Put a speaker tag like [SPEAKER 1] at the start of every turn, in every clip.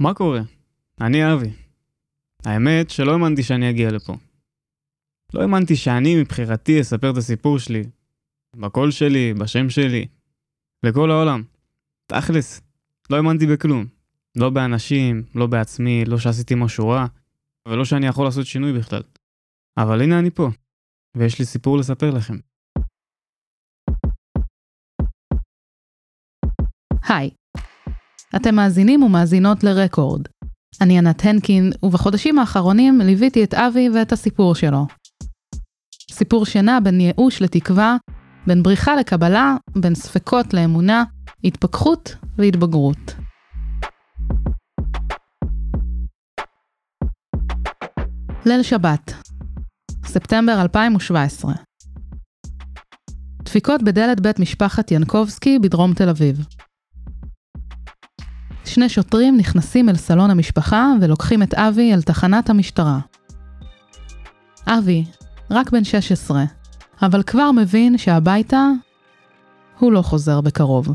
[SPEAKER 1] מה קורה? אני אבי. האמת שלא האמנתי שאני אגיע לפה. לא האמנתי שאני מבחירתי אספר את הסיפור שלי. בקול שלי, בשם שלי. לכל העולם. תכלס, לא האמנתי בכלום. לא באנשים, לא בעצמי, לא שעשיתי משהו רע, ולא שאני יכול לעשות שינוי בכלל. אבל הנה אני פה, ויש לי סיפור לספר לכם.
[SPEAKER 2] היי, אתם מאזינים ומאזינות לרקורד. אני ענת הנקין, ובחודשים האחרונים ליוויתי את אבי ואת הסיפור שלו. סיפור שנע בין ייאוש לתקווה, בין בריחה לקבלה, בין ספקות לאמונה, התפכחות והתבגרות. ליל שבת, ספטמבר 2017. דפיקות בדלת בית משפחת ינקובסקי בדרום תל אביב. שני שוטרים נכנסים אל סלון המשפחה ולוקחים את אבי אל תחנת המשטרה. אבי, רק בן 16, אבל כבר מבין שהביתה הוא לא חוזר בקרוב.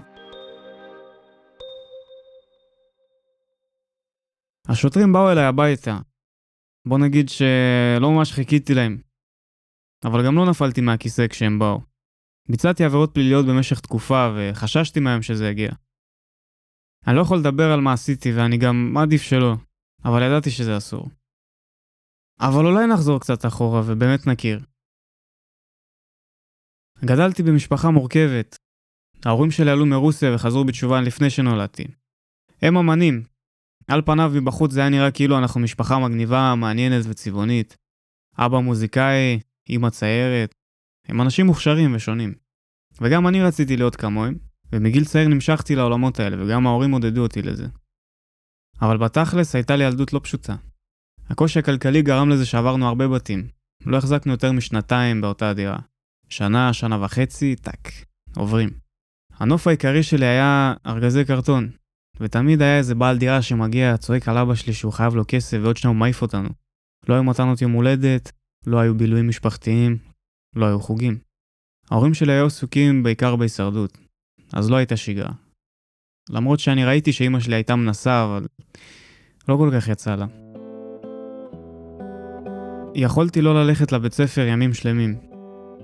[SPEAKER 1] השוטרים באו אליי הביתה. בוא נגיד שלא ממש חיכיתי להם. אבל גם לא נפלתי מהכיסא כשהם באו. ביצעתי עבירות פליליות במשך תקופה וחששתי מהם שזה יגיע. אני לא יכול לדבר על מה עשיתי ואני גם מעדיף שלא, אבל ידעתי שזה אסור. אבל אולי נחזור קצת אחורה ובאמת נכיר. גדלתי במשפחה מורכבת. ההורים שלי עלו מרוסיה וחזרו בתשובה לפני שנולדתי. הם אמנים. על פניו מבחוץ זה היה נראה כאילו אנחנו משפחה מגניבה, מעניינת וצבעונית. אבא מוזיקאי, אמא ציירת. הם אנשים מוכשרים ושונים. וגם אני רציתי להיות כמוהם, ומגיל צעיר נמשכתי לעולמות האלה, וגם ההורים עודדו אותי לזה. אבל בתכלס הייתה לי ילדות לא פשוטה. הקושי הכלכלי גרם לזה שעברנו הרבה בתים. לא החזקנו יותר משנתיים באותה דירה. שנה, שנה וחצי, טאק, עוברים. הנוף העיקרי שלי היה ארגזי קרטון, ותמיד היה איזה בעל דירה שמגיע, צועק על אבא שלי שהוא חייב לו כסף ועוד שניה הוא מעיף אותנו. לא היו מתנות יום הולדת, לא היו בילויים משפחתיים, לא היו חוגים. ההורים שלי היו עסוקים בעיקר בהישרדות, אז לא הייתה שגרה. למרות שאני ראיתי שאימא שלי הייתה מנסה, אבל לא כל כך יצא לה. יכולתי לא ללכת לבית ספר ימים שלמים.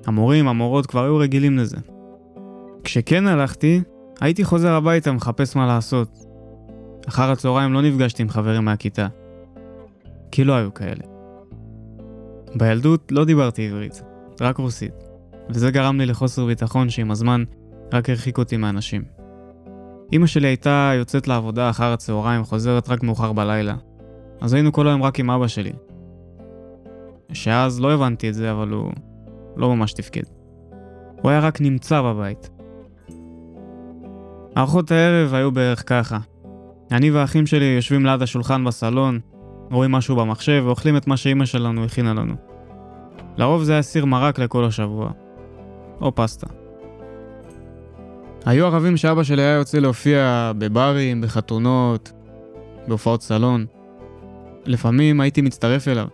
[SPEAKER 1] המורים, המורות כבר היו רגילים לזה. כשכן הלכתי, הייתי חוזר הביתה מחפש מה לעשות. אחר הצהריים לא נפגשתי עם חברים מהכיתה. כי לא היו כאלה. בילדות לא דיברתי עברית, רק רוסית, וזה גרם לי לחוסר ביטחון שעם הזמן רק הרחיק אותי מאנשים. אמא שלי הייתה יוצאת לעבודה אחר הצהריים, חוזרת רק מאוחר בלילה. אז היינו כל היום רק עם אבא שלי. שאז לא הבנתי את זה, אבל הוא לא ממש תפקד. הוא היה רק נמצא בבית. ארוחות הערב היו בערך ככה. אני והאחים שלי יושבים ליד השולחן בסלון, רואים משהו במחשב ואוכלים את מה שאימא שלנו הכינה לנו. לרוב זה היה סיר מרק לכל השבוע. או פסטה. היו ערבים שאבא שלי היה יוצא להופיע בברים, בחתונות, בהופעות סלון. לפעמים הייתי מצטרף אליו.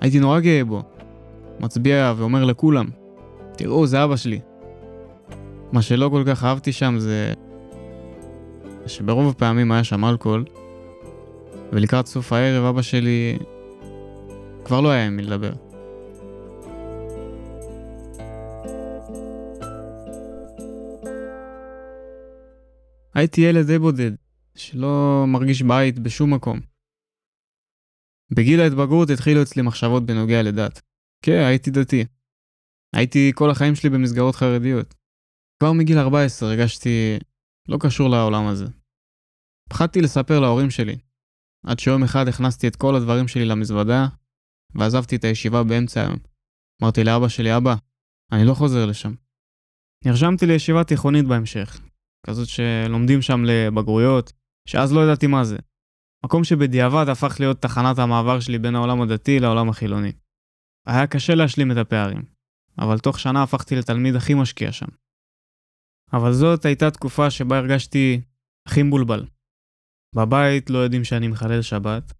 [SPEAKER 1] הייתי נורא גאה בו. מצביע ואומר לכולם, תראו, זה אבא שלי. מה שלא כל כך אהבתי שם זה שברוב הפעמים היה שם אלכוהול, ולקראת סוף הערב אבא שלי כבר לא היה עם מי לדבר. הייתי ילד די בודד, שלא מרגיש בית בשום מקום. בגיל ההתבגרות התחילו אצלי מחשבות בנוגע לדת. כן, הייתי דתי. הייתי כל החיים שלי במסגרות חרדיות. כבר מגיל 14 הרגשתי לא קשור לעולם הזה. פחדתי לספר להורים שלי, עד שיום אחד הכנסתי את כל הדברים שלי למזוודה, ועזבתי את הישיבה באמצע היום. אמרתי לאבא שלי, אבא, אני לא חוזר לשם. נרשמתי לישיבה תיכונית בהמשך, כזאת שלומדים שם לבגרויות, שאז לא ידעתי מה זה. מקום שבדיעבד הפך להיות תחנת המעבר שלי בין העולם הדתי לעולם החילוני. היה קשה להשלים את הפערים, אבל תוך שנה הפכתי לתלמיד הכי משקיע שם. אבל זאת הייתה תקופה שבה הרגשתי הכי מבולבל. בבית לא יודעים שאני מחלל שבת,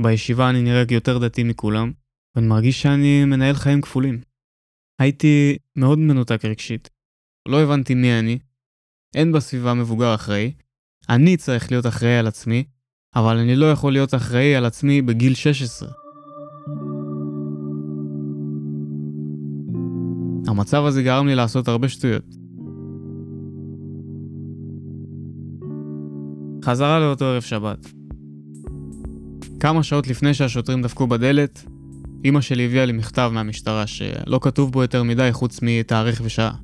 [SPEAKER 1] בישיבה אני נראה יותר דתי מכולם, ואני מרגיש שאני מנהל חיים כפולים. הייתי מאוד מנותק רגשית. לא הבנתי מי אני, אין בסביבה מבוגר אחראי, אני צריך להיות אחראי על עצמי, אבל אני לא יכול להיות אחראי על עצמי בגיל 16. המצב הזה גרם לי לעשות הרבה שטויות. חזרה לאותו ערב שבת. כמה שעות לפני שהשוטרים דפקו בדלת, אמא שלי הביאה לי מכתב מהמשטרה שלא כתוב בו יותר מדי חוץ מתאריך ושעה.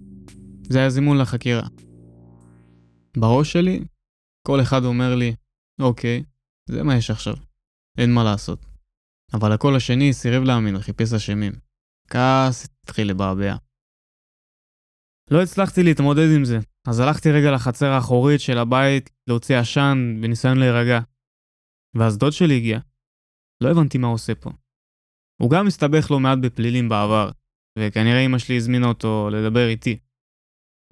[SPEAKER 1] זה היה זימון לחקירה. בראש שלי, כל אחד אומר לי, אוקיי, זה מה יש עכשיו. אין מה לעשות. אבל הקול השני סירב להאמין וחיפש אשמים. כעס התחיל לבעבע. לא הצלחתי להתמודד עם זה, אז הלכתי רגע לחצר האחורית של הבית להוציא עשן בניסיון להירגע. ואז דוד שלי הגיע. לא הבנתי מה הוא עושה פה. הוא גם הסתבך לא מעט בפלילים בעבר, וכנראה אמא שלי הזמינה אותו לדבר איתי.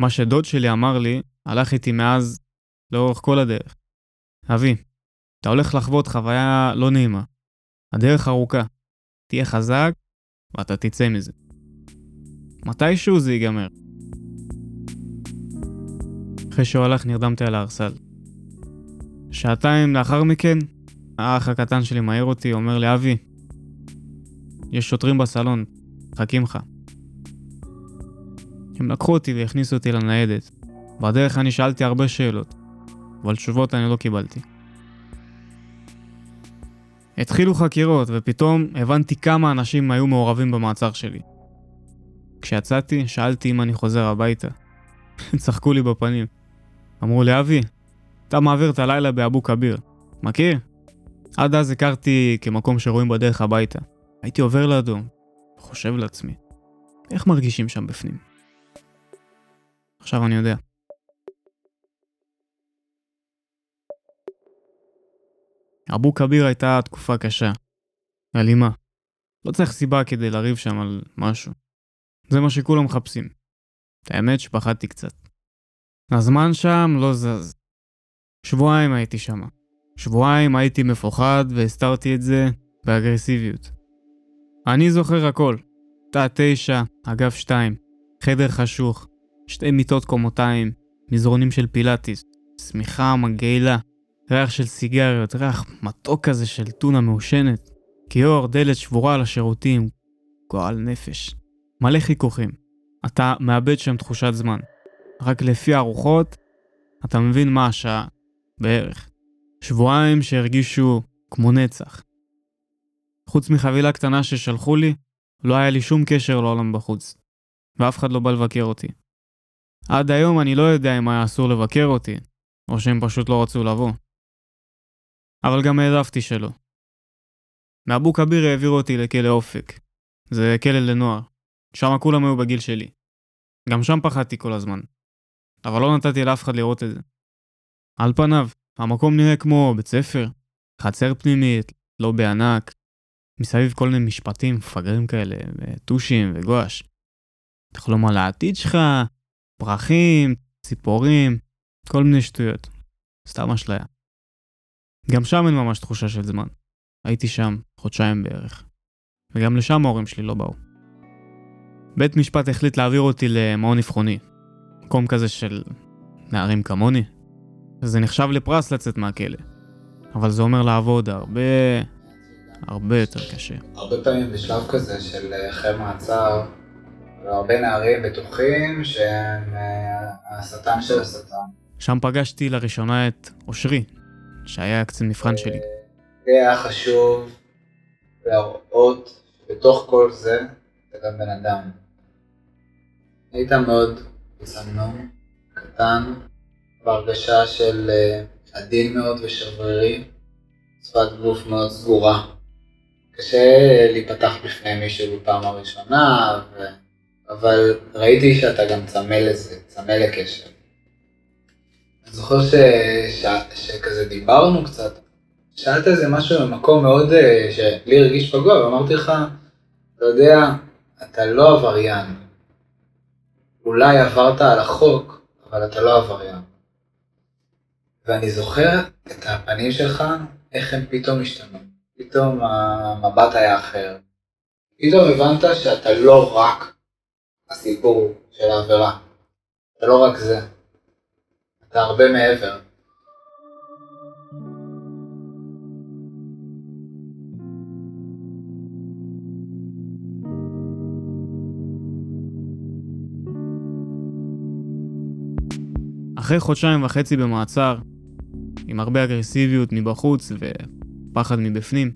[SPEAKER 1] מה שדוד שלי אמר לי, הלך איתי מאז לאורך כל הדרך. אבי, אתה הולך לחוות חוויה לא נעימה. הדרך ארוכה. תהיה חזק, ואתה תצא מזה. מתישהו זה ייגמר. אחרי שהוא הלך נרדמתי על הארסל. שעתיים לאחר מכן, האח הקטן שלי מעיר אותי, אומר לי, אבי, יש שוטרים בסלון, מחכים לך. הם לקחו אותי והכניסו אותי לניידת. בדרך אני שאלתי הרבה שאלות, אבל תשובות אני לא קיבלתי. התחילו חקירות, ופתאום הבנתי כמה אנשים היו מעורבים במעצר שלי. כשיצאתי, שאלתי אם אני חוזר הביתה. צחקו לי בפנים. אמרו לי, אבי, אתה מעביר את הלילה באבו כביר. מכיר? עד אז הכרתי כמקום שרואים בדרך הביתה. הייתי עובר לידו, חושב לעצמי, איך מרגישים שם בפנים? עכשיו אני יודע. אבו כביר הייתה תקופה קשה. אלימה. לא צריך סיבה כדי לריב שם על משהו. זה מה שכולם מחפשים. האמת שפחדתי קצת. הזמן שם לא זז. שבועיים הייתי שם. שבועיים הייתי מפוחד והסתרתי את זה באגרסיביות. אני זוכר הכל. תא תשע, אגף שתיים, חדר חשוך, שתי מיטות קומותיים, מזרונים של פילאטיס, שמיכה מגעילה, ריח של סיגריות, ריח מתוק כזה של טונה מעושנת, כיור, דלת שבורה על השירותים, גועל נפש. מלא חיכוכים. אתה מאבד שם תחושת זמן. רק לפי הרוחות, אתה מבין מה השעה, בערך. שבועיים שהרגישו כמו נצח. חוץ מחבילה קטנה ששלחו לי, לא היה לי שום קשר לעולם בחוץ. ואף אחד לא בא לבקר אותי. עד היום אני לא יודע אם היה אסור לבקר אותי, או שהם פשוט לא רצו לבוא. אבל גם העדפתי שלא. מאבו כביר העבירו אותי לכלא אופק. זה כלא לנוער. שם כולם היו בגיל שלי. גם שם פחדתי כל הזמן. אבל לא נתתי לאף אחד לראות את זה. על פניו, המקום נראה כמו בית ספר, חצר פנימית, לא בענק, מסביב כל מיני משפטים מפגרים כאלה, וטושים וגואש. תחלום על העתיד שלך, פרחים, ציפורים, כל מיני שטויות. סתם אשליה. גם שם אין ממש תחושה של זמן. הייתי שם חודשיים בערך. וגם לשם ההורים שלי לא באו. בית משפט החליט להעביר אותי למעון אבחוני. מקום כזה של נערים כמוני. וזה נחשב לפרס לצאת מהכלא. אבל זה אומר לעבוד הרבה, הרבה יותר קשה.
[SPEAKER 3] הרבה פעמים בשלב כזה של אה, אחרי מעצר, הרבה נערים בטוחים שהם אה, השטן של השטן.
[SPEAKER 1] שם פגשתי לראשונה את אושרי, שהיה קצין מבחן שלי.
[SPEAKER 3] לי היה חשוב להראות שבתוך כל זה אתה גם בן אדם. היית מאוד צנום, קטן, בהרגשה של אה, עדין מאוד ושברירי, שפת גוף מאוד סגורה. קשה להיפתח בפני מישהו בפעם הראשונה, ו... אבל ראיתי שאתה גם צמא לזה, צמא לקשר. זוכר ש... ש... שכזה דיברנו קצת, שאלת איזה משהו ממקום מאוד, אה, שלי הרגיש פגוע, ואמרתי לך, אתה יודע, אתה לא עבריין. אולי עברת על החוק, אבל אתה לא עבריין. ואני זוכר את הפנים שלך, איך הם פתאום השתנו. פתאום המבט היה אחר. פתאום הבנת שאתה לא רק הסיפור של העבירה. אתה לא רק זה. זה הרבה מעבר.
[SPEAKER 1] אחרי חודשיים וחצי במעצר, עם הרבה אגרסיביות מבחוץ ופחד מבפנים,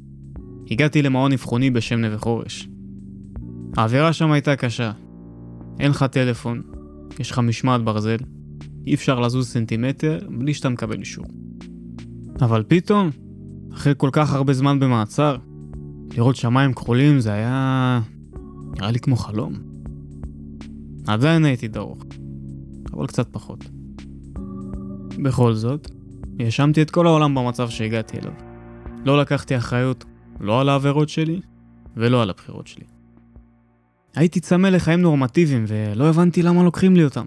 [SPEAKER 1] הגעתי למעון אבחוני בשם נווה חורש. האווירה שם הייתה קשה. אין לך טלפון, יש לך משמעת ברזל, אי אפשר לזוז סנטימטר בלי שאתה מקבל אישור. אבל פתאום, אחרי כל כך הרבה זמן במעצר, לראות שמיים כחולים זה היה... נראה לי כמו חלום. עדיין הייתי דרוך, אבל קצת פחות. בכל זאת, האשמתי את כל העולם במצב שהגעתי אליו. לא לקחתי אחריות לא על העבירות שלי ולא על הבחירות שלי. הייתי צמא לחיים נורמטיביים ולא הבנתי למה לוקחים לי אותם.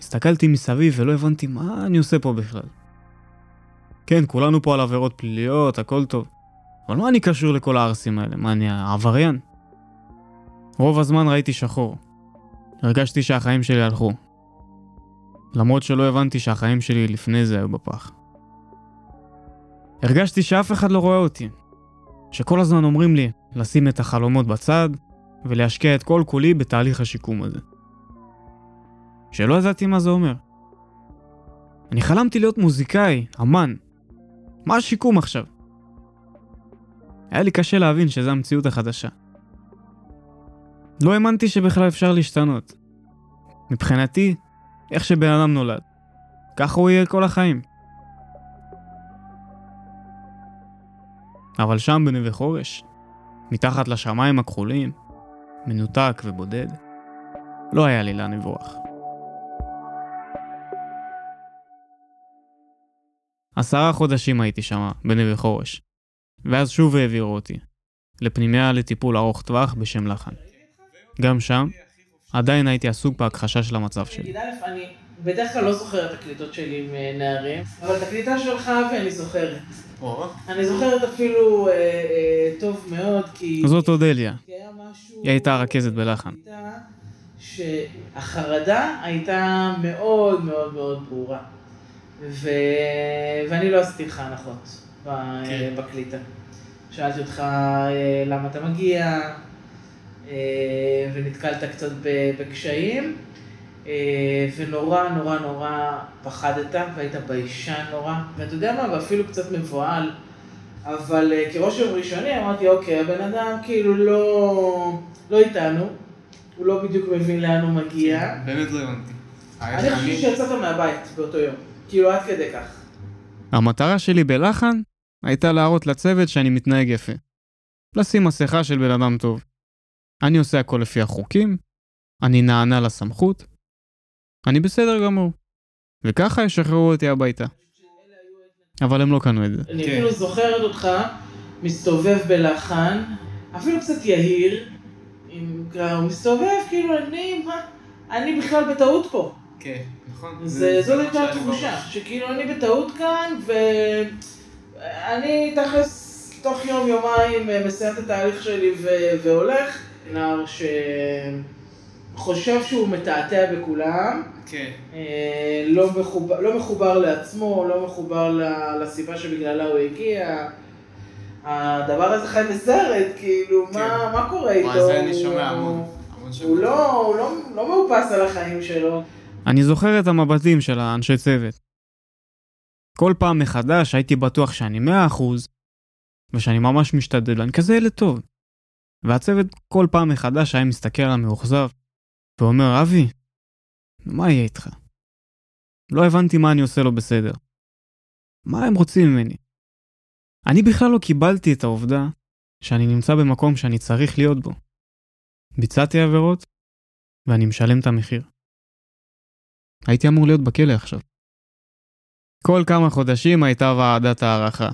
[SPEAKER 1] הסתכלתי מסביב ולא הבנתי מה אני עושה פה בכלל. כן, כולנו פה על עבירות פליליות, הכל טוב. אבל מה אני קשור לכל הערסים האלה? מה, אני עבריין? רוב הזמן ראיתי שחור. הרגשתי שהחיים שלי הלכו. למרות שלא הבנתי שהחיים שלי לפני זה היו בפח. הרגשתי שאף אחד לא רואה אותי. שכל הזמן אומרים לי לשים את החלומות בצד ולהשקיע את כל כולי בתהליך השיקום הזה. שלא ידעתי מה זה אומר. אני חלמתי להיות מוזיקאי, אמן. מה השיקום עכשיו? היה לי קשה להבין שזו המציאות החדשה. לא האמנתי שבכלל אפשר להשתנות. מבחינתי, איך שבן אדם נולד. ככה הוא יהיה כל החיים. אבל שם בנווה חורש, מתחת לשמיים הכחולים, מנותק ובודד, לא היה לי לאן לברוח. עשרה חודשים הייתי שם, בנווה חורש, ואז שוב העבירו אותי, לפנימיה לטיפול ארוך טווח בשם לחן. גם שם, עדיין הייתי עסוק בהכחשה של המצב שלי.
[SPEAKER 4] אני בדרך כלל לא זוכר את הקליטות שלי עם אה, נערים, אבל את הקליטה שלך ואני זוכרת. אני זוכרת אפילו אה, אה, טוב מאוד, כי...
[SPEAKER 1] זאת אודליה. היא הייתה רכזת בלחן.
[SPEAKER 4] שהחרדה הייתה מאוד מאוד מאוד ברורה. ו... ואני לא עשיתי לך הנחות כן. בקליטה. שאלתי אותך למה אתה מגיע, ונתקלת קצת בקשיים. אה, ונורא נורא נורא פחדת והיית ביישן נורא, ואתה יודע מה, ואפילו קצת מבוהל, אבל אה, יום ראשוני אמרתי, אוקיי, הבן אדם כאילו לא, לא איתנו, הוא לא בדיוק מבין לאן הוא מגיע.
[SPEAKER 1] כן, באמת לא הבנתי.
[SPEAKER 4] אני חושב שיצאת מהבית באותו יום, כאילו עד כדי כך.
[SPEAKER 1] המטרה שלי בלחן הייתה להראות לצוות שאני מתנהג יפה. לשים מסכה של בן אדם טוב. אני עושה הכל לפי החוקים, אני נענה לסמכות, אני בסדר גמור. וככה ישחררו אותי הביתה. אבל הם לא קנו את זה.
[SPEAKER 4] אני. אפילו זוכרת אותך מסתובב בלחן, אפילו קצת יהיר, הוא מסתובב כאילו אני, מה, אני בכלל בטעות פה.
[SPEAKER 1] כן, נכון.
[SPEAKER 4] זאת הייתה התחושה, שכאילו אני בטעות כאן, ואני תכלס תוך יום יומיים אה, מסיים את התהליך שלי והולך. נער ש... חושב שהוא מתעתע בכולם,
[SPEAKER 1] כן.
[SPEAKER 4] אה, לא, מחובר, לא מחובר לעצמו, לא מחובר לסיבה שבגללה הוא הגיע. הדבר הזה חי בסרט, כאילו, כן. מה, מה קורה איתו?
[SPEAKER 1] זה אני שומע המון.
[SPEAKER 4] הוא, לא, הוא לא, לא מאופס על החיים שלו.
[SPEAKER 1] אני זוכר את המבטים של האנשי צוות. כל פעם מחדש הייתי בטוח שאני מאה אחוז, ושאני ממש משתדל, אני כזה ילד טוב. והצוות כל פעם מחדש היה מסתכל על המאוכזב, ואומר, אבי, מה יהיה איתך? לא הבנתי מה אני עושה לו בסדר. מה הם רוצים ממני? אני בכלל לא קיבלתי את העובדה שאני נמצא במקום שאני צריך להיות בו. ביצעתי עבירות, ואני משלם את המחיר. הייתי אמור להיות בכלא עכשיו. כל כמה חודשים הייתה ועדת הערכה.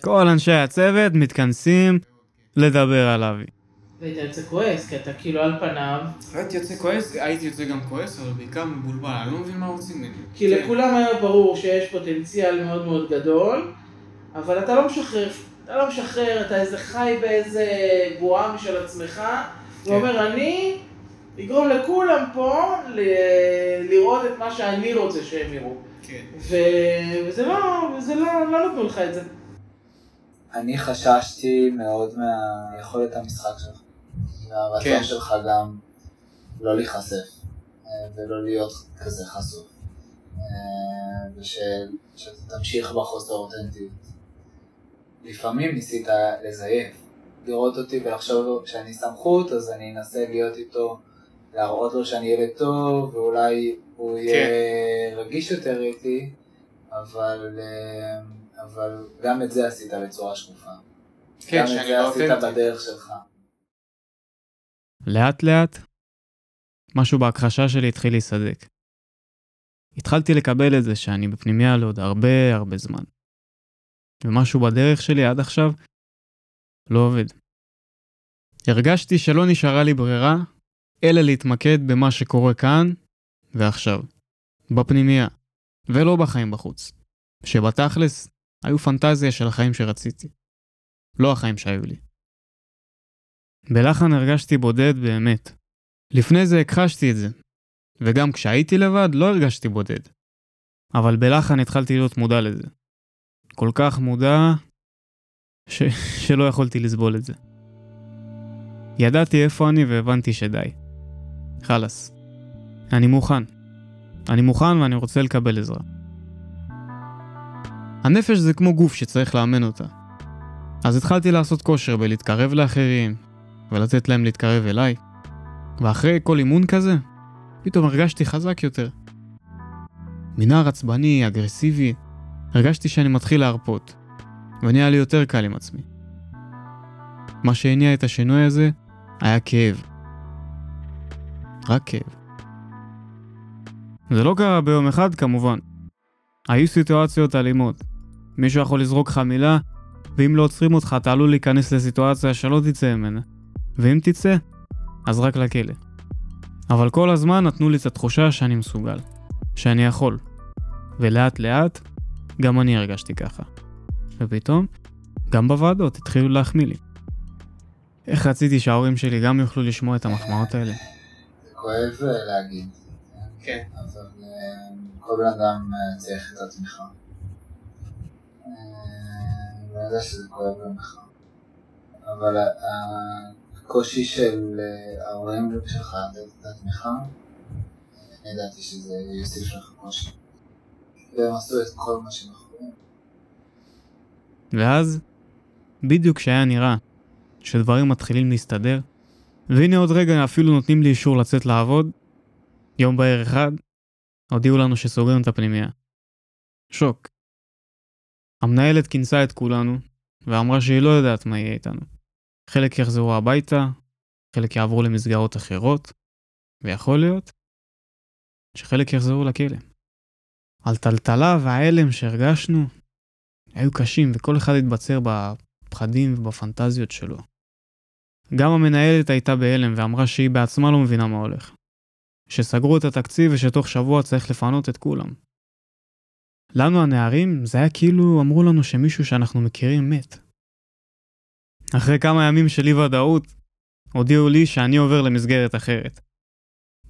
[SPEAKER 1] כל אנשי הצוות מתכנסים לדבר על אבי.
[SPEAKER 4] והיית יוצא כועס, כי אתה כאילו על פניו...
[SPEAKER 1] הייתי יוצא כועס, הייתי יוצא גם כועס, אבל בעיקר מבולבל, אני לא מבין מה רוצים ממני.
[SPEAKER 4] כי כן. לכולם היה ברור שיש פוטנציאל מאוד מאוד גדול, אבל אתה לא משחרר, אתה לא משחרר, אתה איזה חי באיזה בועה משל עצמך, כן. ואומר, אני אגרום לכולם פה לראות את מה שאני רוצה שהם יראו. כן. וזה לא, וזה לא, לא נתנו לך את זה.
[SPEAKER 3] אני חששתי מאוד מהיכולת המשחק שלך. והרצון כן. שלך גם לא להיחשף אה, ולא להיות כזה חשוף. אה, ושאתה תמשיך בחוסר אותנטיות. לפעמים ניסית לזייף, לראות אותי ולחשוב שאני סמכות, אז אני אנסה להיות איתו, להראות לו שאני ילד טוב, ואולי הוא יהיה כן. רגיש יותר איתי, אבל, אה, אבל גם את זה עשית בצורה שקופה. כן, גם את זה לא עשית בדרך שלך.
[SPEAKER 1] לאט לאט, משהו בהכחשה שלי התחיל להיסדק. התחלתי לקבל את זה שאני בפנימיה לעוד הרבה הרבה זמן. ומשהו בדרך שלי עד עכשיו לא עובד. הרגשתי שלא נשארה לי ברירה, אלא להתמקד במה שקורה כאן ועכשיו. בפנימיה, ולא בחיים בחוץ. שבתכלס היו פנטזיה של החיים שרציתי. לא החיים שהיו לי. בלחן הרגשתי בודד באמת. לפני זה הכחשתי את זה, וגם כשהייתי לבד לא הרגשתי בודד. אבל בלחן התחלתי להיות מודע לזה. כל כך מודע ש... שלא יכולתי לסבול את זה. ידעתי איפה אני והבנתי שדי. חלאס. אני מוכן. אני מוכן ואני רוצה לקבל עזרה. הנפש זה כמו גוף שצריך לאמן אותה. אז התחלתי לעשות כושר בלהתקרב לאחרים, ולתת להם להתקרב אליי. ואחרי כל אימון כזה, פתאום הרגשתי חזק יותר. מנער עצבני, אגרסיבי, הרגשתי שאני מתחיל להרפות, ונהיה לי יותר קל עם עצמי. מה שהניע את השינוי הזה היה כאב. רק כאב. זה לא קרה ביום אחד כמובן. היו סיטואציות אלימות. מישהו יכול לזרוק לך מילה, ואם לא עוצרים אותך אתה עלול להיכנס לסיטואציה שלא תצא ממנה. ואם תצא, אז רק לכלא. אבל כל הזמן נתנו לי את התחושה שאני מסוגל. שאני יכול. ולאט לאט, גם אני הרגשתי ככה. ופתאום, גם בוועדות התחילו להחמיא לי. איך רציתי שההורים שלי גם יוכלו לשמוע את המחמאות האלה.
[SPEAKER 3] כואב אה, להגיד.
[SPEAKER 1] כן.
[SPEAKER 3] אבל אה, כל בן אדם אה, צריך את התמיכה. אני יודע שזה כואב גם לך. אבל הקושי של ההורים שלך לתת את התמיכה, אני ידעתי שזה יוסיף לך קושי. והם עשו את כל מה שהם יכולים.
[SPEAKER 1] ואז, בדיוק כשהיה נראה שדברים מתחילים להסתדר, והנה עוד רגע אפילו נותנים לי אישור לצאת לעבוד, יום בהר אחד, הודיעו לנו שסוגרים את הפנימייה. שוק. המנהלת כינסה את כולנו, ואמרה שהיא לא יודעת מה יהיה איתנו. חלק יחזרו הביתה, חלק יעברו למסגרות אחרות, ויכול להיות שחלק יחזרו לכלא. הטלטלה וההלם שהרגשנו היו קשים, וכל אחד התבצר בפחדים ובפנטזיות שלו. גם המנהלת הייתה בהלם ואמרה שהיא בעצמה לא מבינה מה הולך. שסגרו את התקציב ושתוך שבוע צריך לפנות את כולם. לנו הנערים זה היה כאילו אמרו לנו שמישהו שאנחנו מכירים מת. אחרי כמה ימים של אי ודאות, הודיעו לי שאני עובר למסגרת אחרת.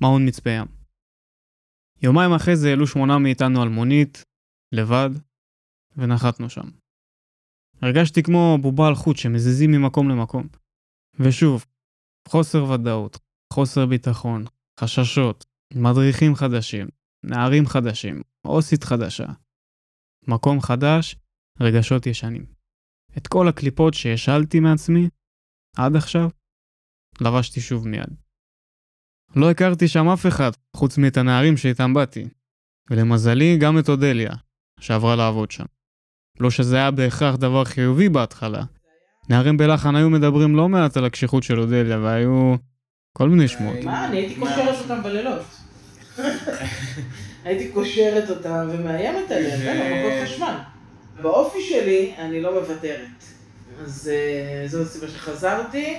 [SPEAKER 1] מעון מצפה ים. יומיים אחרי זה העלו שמונה מאיתנו על מונית, לבד, ונחתנו שם. הרגשתי כמו בובה על חוט שמזיזים ממקום למקום. ושוב, חוסר ודאות, חוסר ביטחון, חששות, מדריכים חדשים, נערים חדשים, אוסית חדשה. מקום חדש, רגשות ישנים. את כל הקליפות שהשלתי מעצמי, עד עכשיו, לבשתי שוב מיד. לא הכרתי שם אף אחד, חוץ מאת הנערים שאיתם באתי. ולמזלי, גם את אודליה, שעברה לעבוד שם. לא שזה היה בהכרח דבר חיובי בהתחלה. נערים בלחן היו מדברים לא מעט על הקשיחות של אודליה, והיו כל מיני שמועות.
[SPEAKER 4] מה, אני הייתי קושרת אותם בלילות. הייתי קושרת אותם ומאיימת עליהם, כן, במכות חשמל. באופי שלי, אני לא מוותרת. אז אה, זו הסיבה שחזרתי,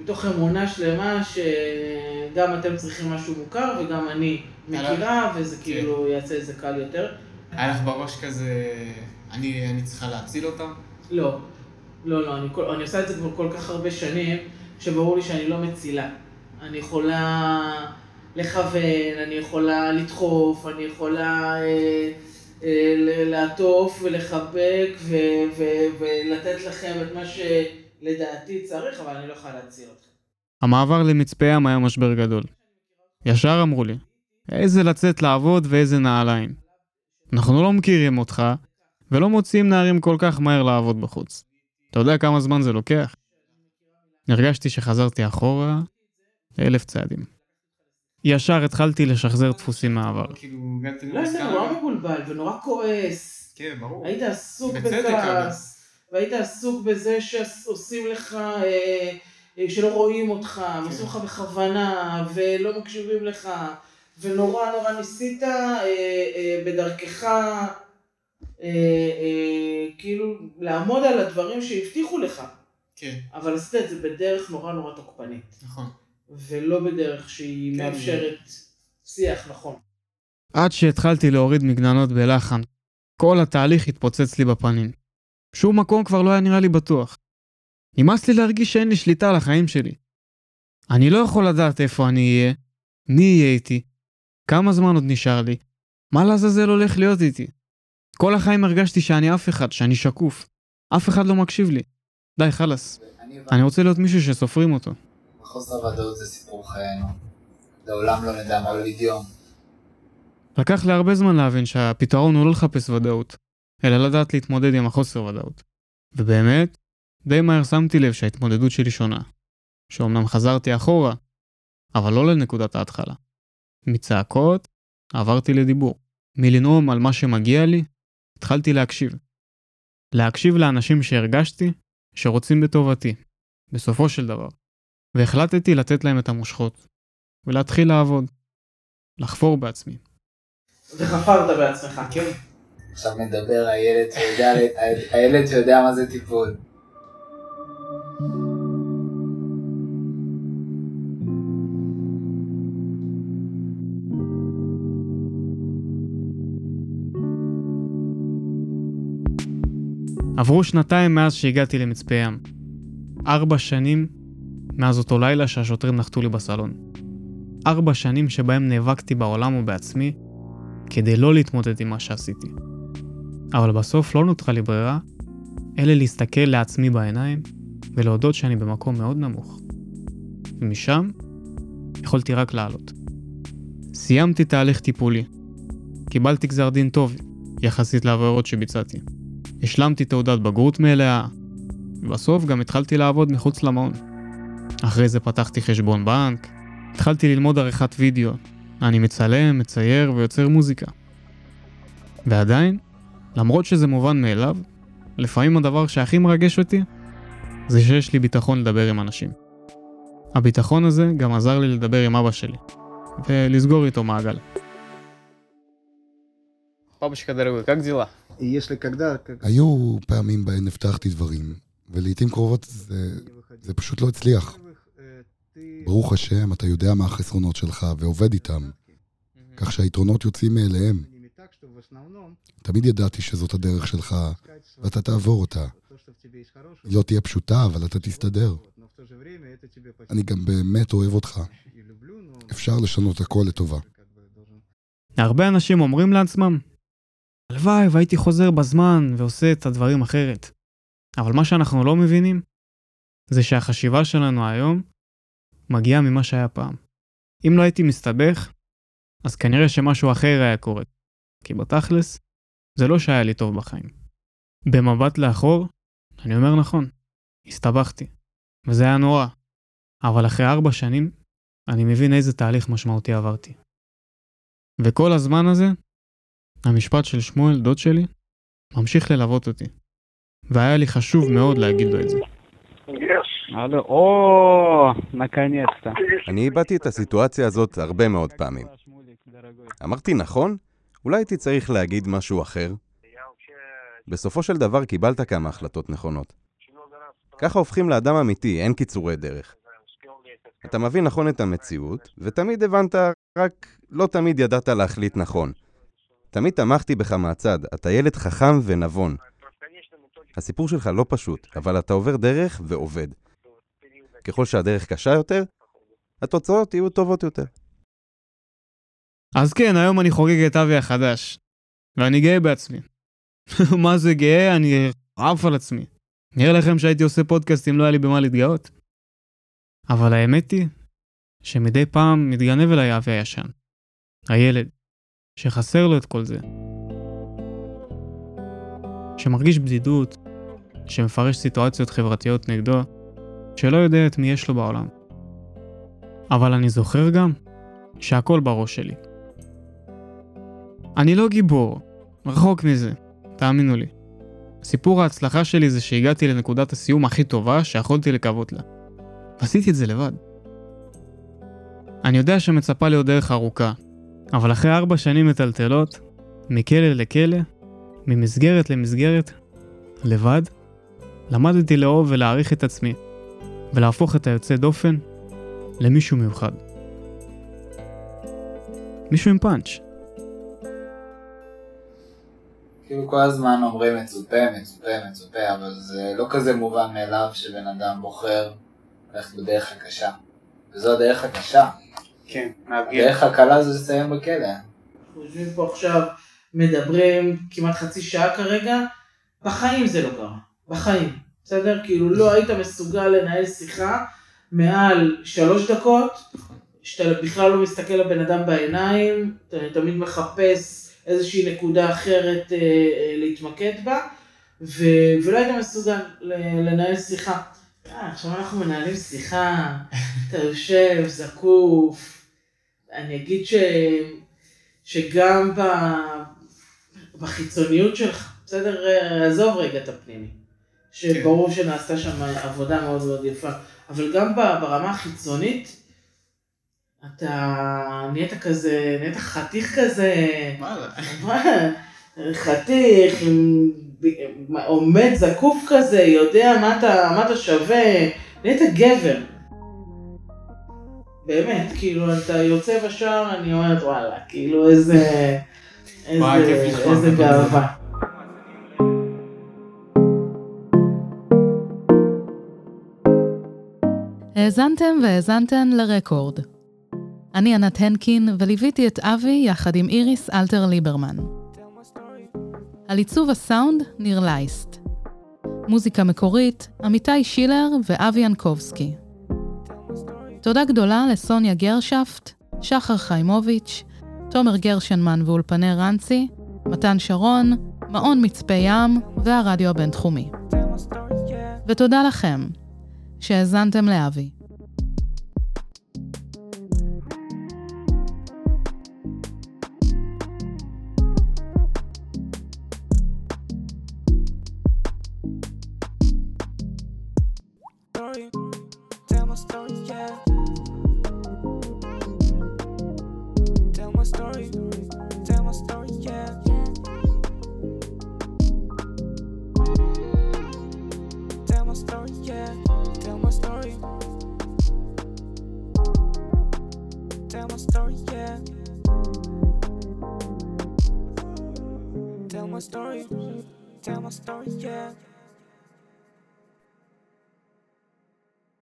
[SPEAKER 4] מתוך אמונה שלמה שגם אתם צריכים משהו מוכר וגם אני מכירה, וזה כן. כאילו יעשה את זה קל יותר.
[SPEAKER 1] היה לך בראש כזה, אני צריכה להציל אותם?
[SPEAKER 4] לא. לא, לא, אני עושה את זה כבר כל כך הרבה שנים, שברור לי שאני לא מצילה. אני יכולה לכוון, אני יכולה לדחוף, אני יכולה אה, אה, לעטוף ולחבק ו- ו- ולתת לכם את מה שלדעתי צריך, אבל אני לא יכולה להציל אתכם.
[SPEAKER 1] המעבר למצפה ים היה משבר גדול. ישר אמרו לי, איזה לצאת לעבוד ואיזה נעליים. אנחנו לא מכירים אותך, ולא מוציאים נערים כל כך מהר לעבוד בחוץ. אתה יודע כמה זמן זה לוקח? הרגשתי שחזרתי אחורה אלף צעדים. ישר התחלתי לשחזר דפוסים מהעבר.
[SPEAKER 3] כאילו,
[SPEAKER 4] לא, היית נורא מבולבל ונורא כועס.
[SPEAKER 3] כן, ברור.
[SPEAKER 4] היית עסוק בכעס, והיית עסוק בזה שעושים לך, אה, אה, שלא רואים אותך, עושים לך בכוונה, ולא מקשיבים לך, ונורא נורא ניסית אה, אה, בדרכך, כאילו, לעמוד על הדברים שהבטיחו לך,
[SPEAKER 3] כן,
[SPEAKER 4] אבל עשית את זה בדרך נורא נורא תוקפנית,
[SPEAKER 3] נכון.
[SPEAKER 4] ולא בדרך שהיא
[SPEAKER 3] כן.
[SPEAKER 4] מאפשרת שיח נכון.
[SPEAKER 1] עד שהתחלתי להוריד מגננות בלחן, כל התהליך התפוצץ לי בפנים. שום מקום כבר לא היה נראה לי בטוח. נמאס לי להרגיש שאין לי שליטה על החיים שלי. אני לא יכול לדעת איפה אני אהיה, מי יהיה איתי, כמה זמן עוד נשאר לי, מה לעזאזל הולך להיות איתי. כל החיים הרגשתי שאני אף אחד, שאני שקוף. אף אחד לא מקשיב לי. די, חלאס.
[SPEAKER 3] אני
[SPEAKER 1] רוצה להיות מישהו שסופרים אותו.
[SPEAKER 3] חוסר ודאות זה סיפור חיינו. לעולם לא נדע מה בדיוק.
[SPEAKER 1] לקח לי הרבה זמן להבין שהפתרון הוא לא לחפש ודאות, אלא לדעת להתמודד עם החוסר ודאות. ובאמת, די מהר שמתי לב שההתמודדות שלי שונה. שאומנם חזרתי אחורה, אבל לא לנקודת ההתחלה. מצעקות, עברתי לדיבור. מלנאום על מה שמגיע לי, התחלתי להקשיב. להקשיב לאנשים שהרגשתי שרוצים בטובתי, בסופו של דבר. והחלטתי לתת להם את המושכות, ולהתחיל לעבוד. לחפור בעצמי.
[SPEAKER 4] וחפרת בעצמך, כן?
[SPEAKER 3] עכשיו מדבר הילד שיודע, הילד שיודע מה זה טיפול.
[SPEAKER 1] עברו שנתיים מאז שהגעתי למצפה ים. ארבע שנים מאז אותו לילה שהשוטרים נחתו לי בסלון. ארבע שנים שבהם נאבקתי בעולם ובעצמי כדי לא להתמודד עם מה שעשיתי. אבל בסוף לא נותרה לי ברירה, אלא להסתכל לעצמי בעיניים ולהודות שאני במקום מאוד נמוך. ומשם יכולתי רק לעלות. סיימתי תהליך טיפולי. קיבלתי גזר דין טוב, יחסית לעבירות שביצעתי. השלמתי תעודת בגרות מלאה, ובסוף גם התחלתי לעבוד מחוץ למעון. אחרי זה פתחתי חשבון בנק, התחלתי ללמוד עריכת וידאו. אני מצלם, מצייר ויוצר מוזיקה. ועדיין, למרות שזה מובן מאליו, לפעמים הדבר שהכי מרגש אותי זה שיש לי ביטחון לדבר עם אנשים. הביטחון הזה גם עזר לי לדבר עם אבא שלי, ולסגור איתו מעגל. Папочка дорогой, как дела?
[SPEAKER 5] Если когда... Как...
[SPEAKER 6] היו פעמים בהן הבטחתי דברים, ולעיתים קרובות זה, זה פשוט לא הצליח. ברוך השם, אתה יודע מה החסרונות שלך ועובד איתם, כך שהיתרונות יוצאים מאליהם. תמיד ידעתי שזאת הדרך שלך, ואתה תעבור אותה. היא לא תהיה פשוטה, אבל אתה תסתדר. אני גם באמת אוהב אותך. אפשר לשנות הכל לטובה.
[SPEAKER 1] הרבה אנשים אומרים לעצמם, הלוואי והייתי חוזר בזמן ועושה את הדברים אחרת. אבל מה שאנחנו לא מבינים, זה שהחשיבה שלנו היום מגיעה ממה שהיה פעם. אם לא הייתי מסתבך, אז כנראה שמשהו אחר היה קורה. כי בתכלס, זה לא שהיה לי טוב בחיים. במבט לאחור, אני אומר נכון, הסתבכתי. וזה היה נורא. אבל אחרי ארבע שנים, אני מבין איזה תהליך משמעותי עברתי. וכל הזמן הזה, המשפט של שמואל, דוד שלי, ממשיך ללוות אותי, והיה לי חשוב מאוד להגיד לו את זה.
[SPEAKER 7] הלו, או, נקניאצת.
[SPEAKER 8] אני איבדתי את הסיטואציה הזאת הרבה מאוד פעמים. אמרתי נכון? אולי הייתי צריך להגיד משהו אחר? בסופו של דבר קיבלת כמה החלטות נכונות. ככה הופכים לאדם אמיתי, אין קיצורי דרך. אתה מבין נכון את המציאות, ותמיד הבנת, רק לא תמיד ידעת להחליט נכון. תמיד תמכתי בך מהצד, אתה ילד חכם ונבון. הסיפור שלך לא פשוט, אבל אתה עובר דרך ועובד. ככל שהדרך קשה יותר, התוצאות יהיו טובות יותר.
[SPEAKER 1] אז כן, היום אני חוגג את אבי החדש. ואני גאה בעצמי. מה זה גאה? אני עף על עצמי. נראה לכם שהייתי עושה פודקאסט אם לא היה לי במה להתגאות? אבל האמת היא שמדי פעם מתגנב אליי אבי הישן. הילד, שחסר לו את כל זה. שמרגיש בדידות, שמפרש סיטואציות חברתיות נגדו, שלא יודע את מי יש לו בעולם. אבל אני זוכר גם שהכל בראש שלי. אני לא גיבור, רחוק מזה, תאמינו לי. סיפור ההצלחה שלי זה שהגעתי לנקודת הסיום הכי טובה שיכולתי לקוות לה. ועשיתי את זה לבד. אני יודע שמצפה לי עוד דרך ארוכה, אבל אחרי ארבע שנים מטלטלות, מכלא לכלא, ממסגרת למסגרת, לבד, למדתי לאהוב ולהעריך את עצמי, ולהפוך את היוצא דופן למישהו מיוחד. מישהו עם פאנץ'.
[SPEAKER 3] כאילו כל הזמן אומרים מצופה, מצופה, מצופה, אבל זה לא כזה מובן מאליו שבן אדם בוחר ללכת בדרך הקשה. וזו הדרך הקשה.
[SPEAKER 4] כן,
[SPEAKER 3] מאתגר. הדרך הקלה זה לסיים בכלא.
[SPEAKER 4] אנחנו יושבים פה עכשיו, מדברים כמעט חצי שעה כרגע, בחיים זה לא קרה. בחיים. בסדר? כאילו לא היית מסוגל לנהל שיחה מעל שלוש דקות, שאתה בכלל לא מסתכל לבן אדם בעיניים, אתה תמיד מחפש איזושהי נקודה אחרת אה, אה, להתמקד בה, ו, ולא היית מסוגל לנהל שיחה. אה, עכשיו אנחנו מנהלים שיחה, אתה יושב, זקוף. אני אגיד ש, שגם ב, בחיצוניות שלך, בסדר, עזוב רגע את הפנימי. שברור שנעשתה שם עבודה מאוד מאוד יפה, אבל גם ברמה החיצונית, אתה נהיית כזה, נהיית חתיך כזה? חתיך, עומד זקוף כזה, יודע מה אתה, מה אתה שווה, נהיית גבר. באמת, כאילו, אתה יוצא בשער, אני אומרת, וואלה, כאילו, איזה, איזה, גאווה.
[SPEAKER 2] האזנתם והאזנתן לרקורד. אני ענת הנקין, וליוויתי את אבי יחד עם איריס אלתר ליברמן. על עיצוב הסאונד, ניר לייסט. מוזיקה מקורית, עמיתי שילר ואבי ינקובסקי. תודה גדולה לסוניה גרשפט, שחר חיימוביץ', תומר גרשנמן ואולפני רנסי, מתן שרון, מעון מצפה ים והרדיו הבינתחומי. ותודה לכם, שהאזנתם לאבי.